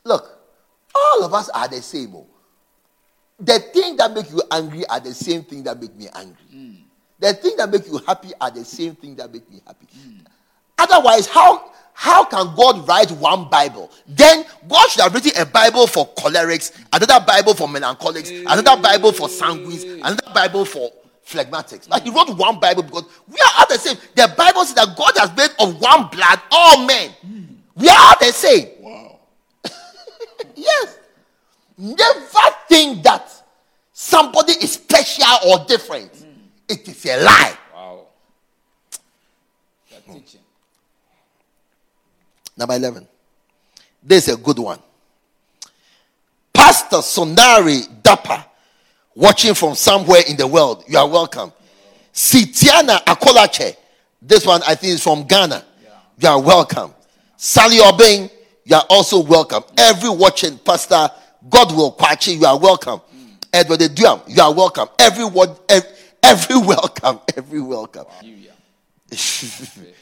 Look, all of us are the same. oh. The thing that make you angry are the same thing that make me angry. The thing that make you happy are the same thing that make me happy. Otherwise, how how can God write one Bible? Then God should have written a Bible for cholerics, another Bible for melancholics, another Bible for sanguines, another Bible for phlegmatics. Like he wrote one Bible because we are all the same. The Bible says that God has made of one blood all men. We are all the same. Wow. Yes. Never think that somebody is special or different. It is a lie. Wow. You're teaching. Number 11. This is a good one. Pastor Sonari Dapa, watching from somewhere in the world. You are welcome. Sitiana Akolache. This one I think is from Ghana. You are welcome. Sally Obeng, you are also welcome. Every watching Pastor God will Kwachi, you are welcome. Hmm. Edward Duam, you are welcome. Every word, every, every welcome, every welcome. Hallelujah.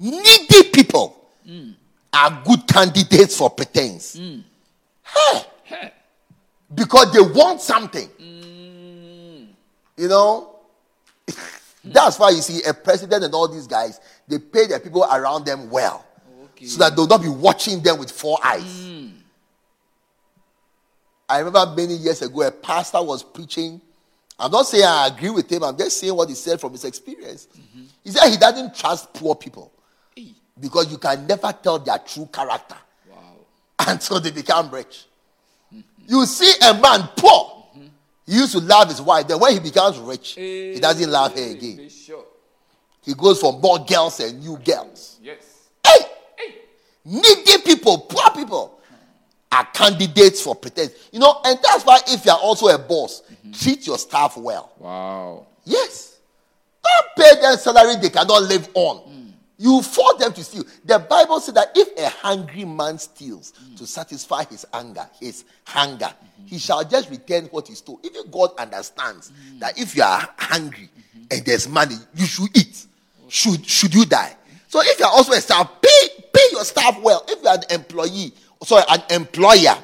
Needy people Mm. are good candidates for pretense. Mm. Hey. Because they want something. Mm. You know? That's why you see a president and all these guys, they pay their people around them well. Okay. So that they'll not be watching them with four eyes. I remember many years ago, a pastor was preaching. I'm not saying I agree with him, I'm just saying what he said from his experience. Mm-hmm. He said he doesn't trust poor people Hey. Because you can never tell their true character Wow. until they become rich. You see a man poor, he used to love his wife. Then when he becomes rich, he doesn't love her again. Bishop. He goes for more girls and new girls. Yes. Hey, needy people, poor people are candidates for pretense. You know, and that's why if you're also a boss, mm-hmm. treat your staff well. Wow. Yes. Don't pay them salary they cannot live on. Mm. You force them to steal. The Bible says that if a hungry man steals to satisfy his anger, his hunger, he shall just return what he stole. Even God understands that if you are hungry and there's money, you should eat. Should should you die? So if you are also a staff, pay pay your staff well. If you are an employee, sorry, an employer,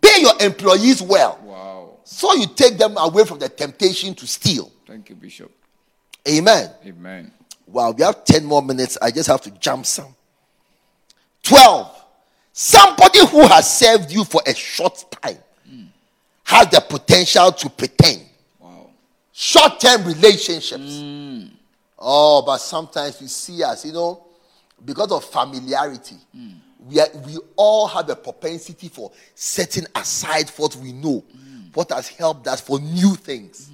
pay your employees well. Wow. So you take them away from the temptation to steal. Thank you, Bishop. Amen. Amen. Wow, we have 10 more minutes. I just have to jump some. 12. Somebody who has served you for a short time has the potential to pretend. Wow. Short term relationships. Mm. Oh, but sometimes we see us, you know, because of familiarity, mm. we, are, we all have a propensity for setting aside what we know, mm. what has helped us for new things.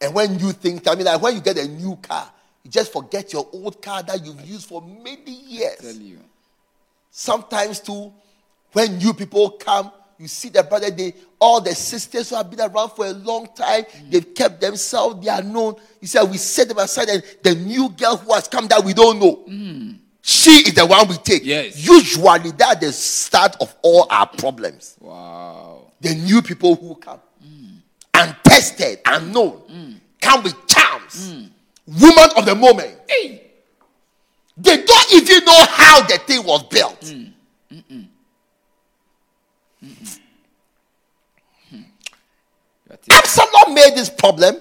And when new things, I mean, like when you get a new car, you just forget your old car that you've used for many years. Tell you. Sometimes too, when new people come, you see the brother, they all the sisters who have been around for a long time, mm. they've kept themselves, they are known. You say we set them aside, and the new girl who has come that we don't know. Mm. She is the one we take. Yes. Usually that's the start of all our problems. Wow. The new people who come. Mm. Untested, unknown, come with charms. Woman of the moment. Hey. They don't even know how the thing was built. You are teaching. Absalom made this problem,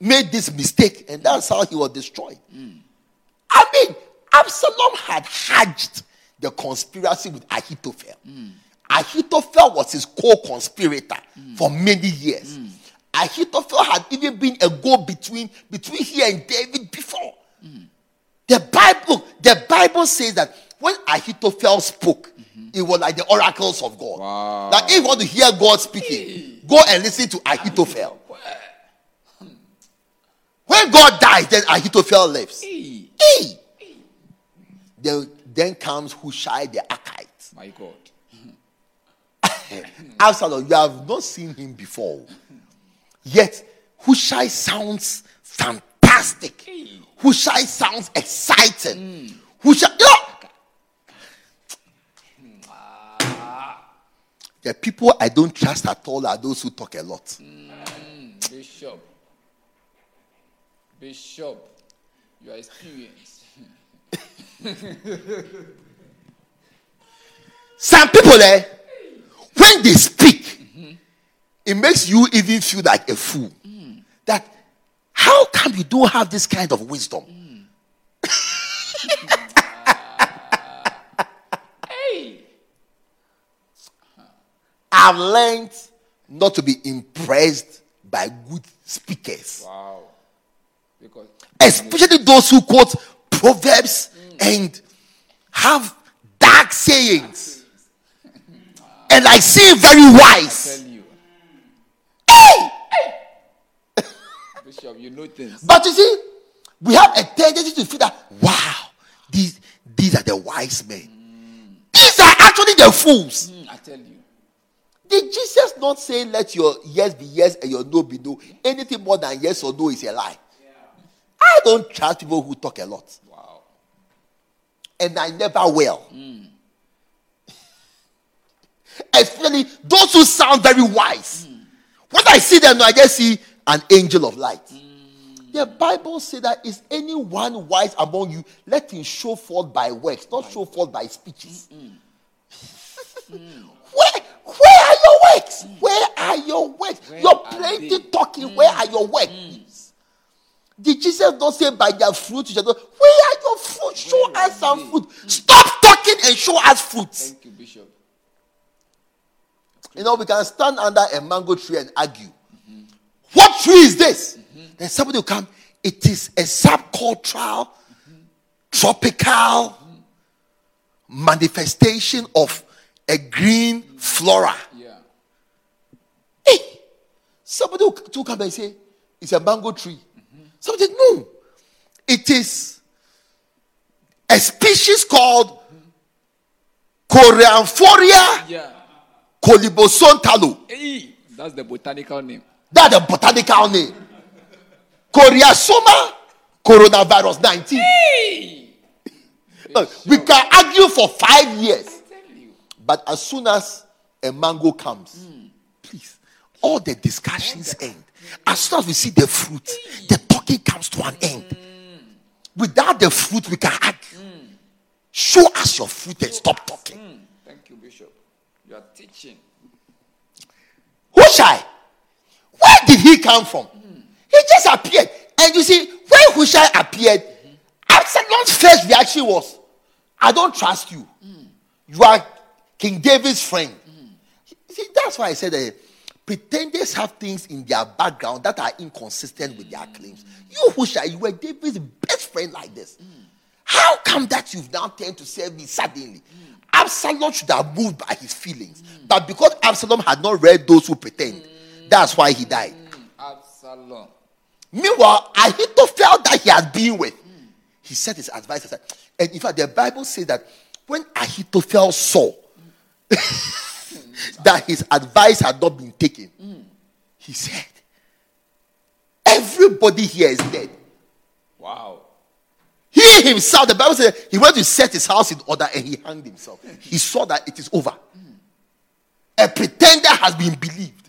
made this mistake, and that's how he was destroyed. Mm. I mean, Absalom had hatched the conspiracy with Ahithophel. Mm. Ahithophel was his co-conspirator mm. for many years. Ahithophel had even been a go-between between he and David before. The Bible, the Bible says that when Ahithophel spoke, mm-hmm. it was like the oracles of God. Wow. That if you want to hear God speaking, go and listen to Ahithophel. When God dies, then Ahithophel lives. Hey. Hey! Then, then comes Hushai the Archite. My God. Absalom, you have not seen him before. Yet, Hushai sounds fantastic. Hushai sounds exciting. Hushai, you know, hmm. the people I don't trust at all are those who talk a lot. Hmm. Bishop. Bishop. You are experienced. Some people, eh, when they speak, mm-hmm. It makes you even feel like a fool. Mm. That how come you don't have this kind of wisdom? Mm. hey. Uh-huh. I've learned not to be impressed by good speakers. Wow. Because especially those who quote proverbs mm. and have dark sayings. And I say very wise. Hey! Bishop, you know things. But you see, we have a tendency to feel that, wow, these, these are the wise men. Mm. These are actually the fools. Mm, I tell you. Did Jesus not say, let your yes be yes and your no be no? Anything more than yes or no is a lie. I don't trust people who talk a lot. Wow. And I never will. Mm. Especially those who sound very wise. Mm. When I see them, I just see an angel of light. Mm. The Bible says that is anyone wise among you, let him show forth by works, not show forth by speeches. where, where are your works? Mm. Where are your works? Where You're plenty talking. Mm. Where are your works? Did Jesus not say by their fruit? Where are your fruit? Show Where us some fruit. Stop talking and show us fruits. Thank you, Bishop. You know, we can stand under a mango tree and argue. What tree is this? Then somebody will come. It is a subcultural, tropical manifestation of a green flora. Yeah. Hey, somebody will come and say, it's a mango tree. Somebody, said, no. It is a species called Coreamphoria Yeah. Colibosontalo. Hey, that's the botanical name. That's the botanical name. Coriasoma coronavirus 19. Hey! Look, we can argue for five years, I tell you. but as soon as a mango comes, hmm. please, all the discussions end. As soon as we see the fruit, the talking comes to an end. Hmm. Without the fruit, we can argue. Hmm. Show us your fruit and stop talking. Mm, thank you, Bishop. You are teaching. Hushai, where did he come from? He just appeared. And you see, when Hushai appeared, Absalom's first reaction was, I don't trust you. You are King David's friend. You See, that's why I said that pretenders have things in their background that are inconsistent with their claims. You, Hushai, you were David's best friend like this. How come that you've now turned to serve me suddenly? Absalom should have moved by his feelings. But because Absalom had not read those who pretend, that's why he died. Absalom. Meanwhile, Ahithophel that he had been with, he said his advice. aside. And in fact, the Bible says that when Ahithophel saw that his advice had not been taken, he said, Everybody here is dead. Wow. He himself, the Bible says, he went to set his house in order and he hanged himself. He saw that it is over. A pretender has been believed.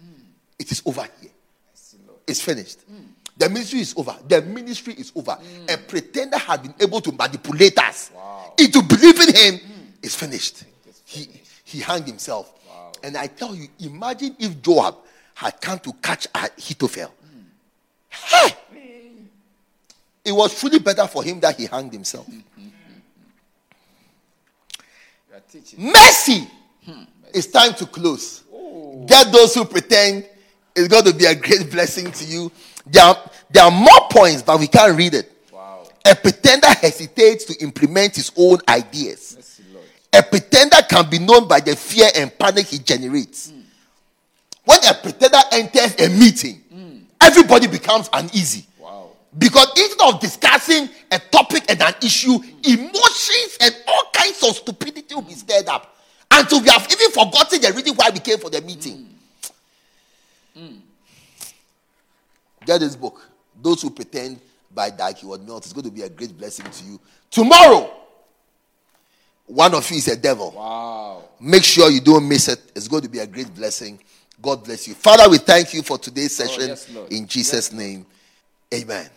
It is over here. It's finished. The ministry is over. The ministry is over. A pretender has been able to manipulate us into believing him. It's finished. He, he hanged himself. And I tell you, imagine if Joab had come to catch Ahithophel. Hmm. Hey! It was truly better for him that he hanged himself. Mercy! It's time to close. Get those who pretend it's going to be a great blessing to you. There are, there are more points, but we can't read it. Wow. A pretender hesitates to implement his own ideas. Mercy, A pretender can be known by the fear and panic he generates. Hmm. When a pretender enters a meeting, hmm. everybody becomes uneasy. Wow. Because instead of discussing a topic and an issue, emotions and all kinds of stupidity will be stirred up. Until we have even forgotten the reason why we came for the meeting. Mm. Get this book. Those who pretend by Dag Heward Mills is going to be a great blessing to you. Tomorrow, one of you is a devil. Wow. Make sure you don't miss it. It's going to be a great blessing. God bless you. Father, we thank you for today's oh, session yes, in Jesus' name. Amen.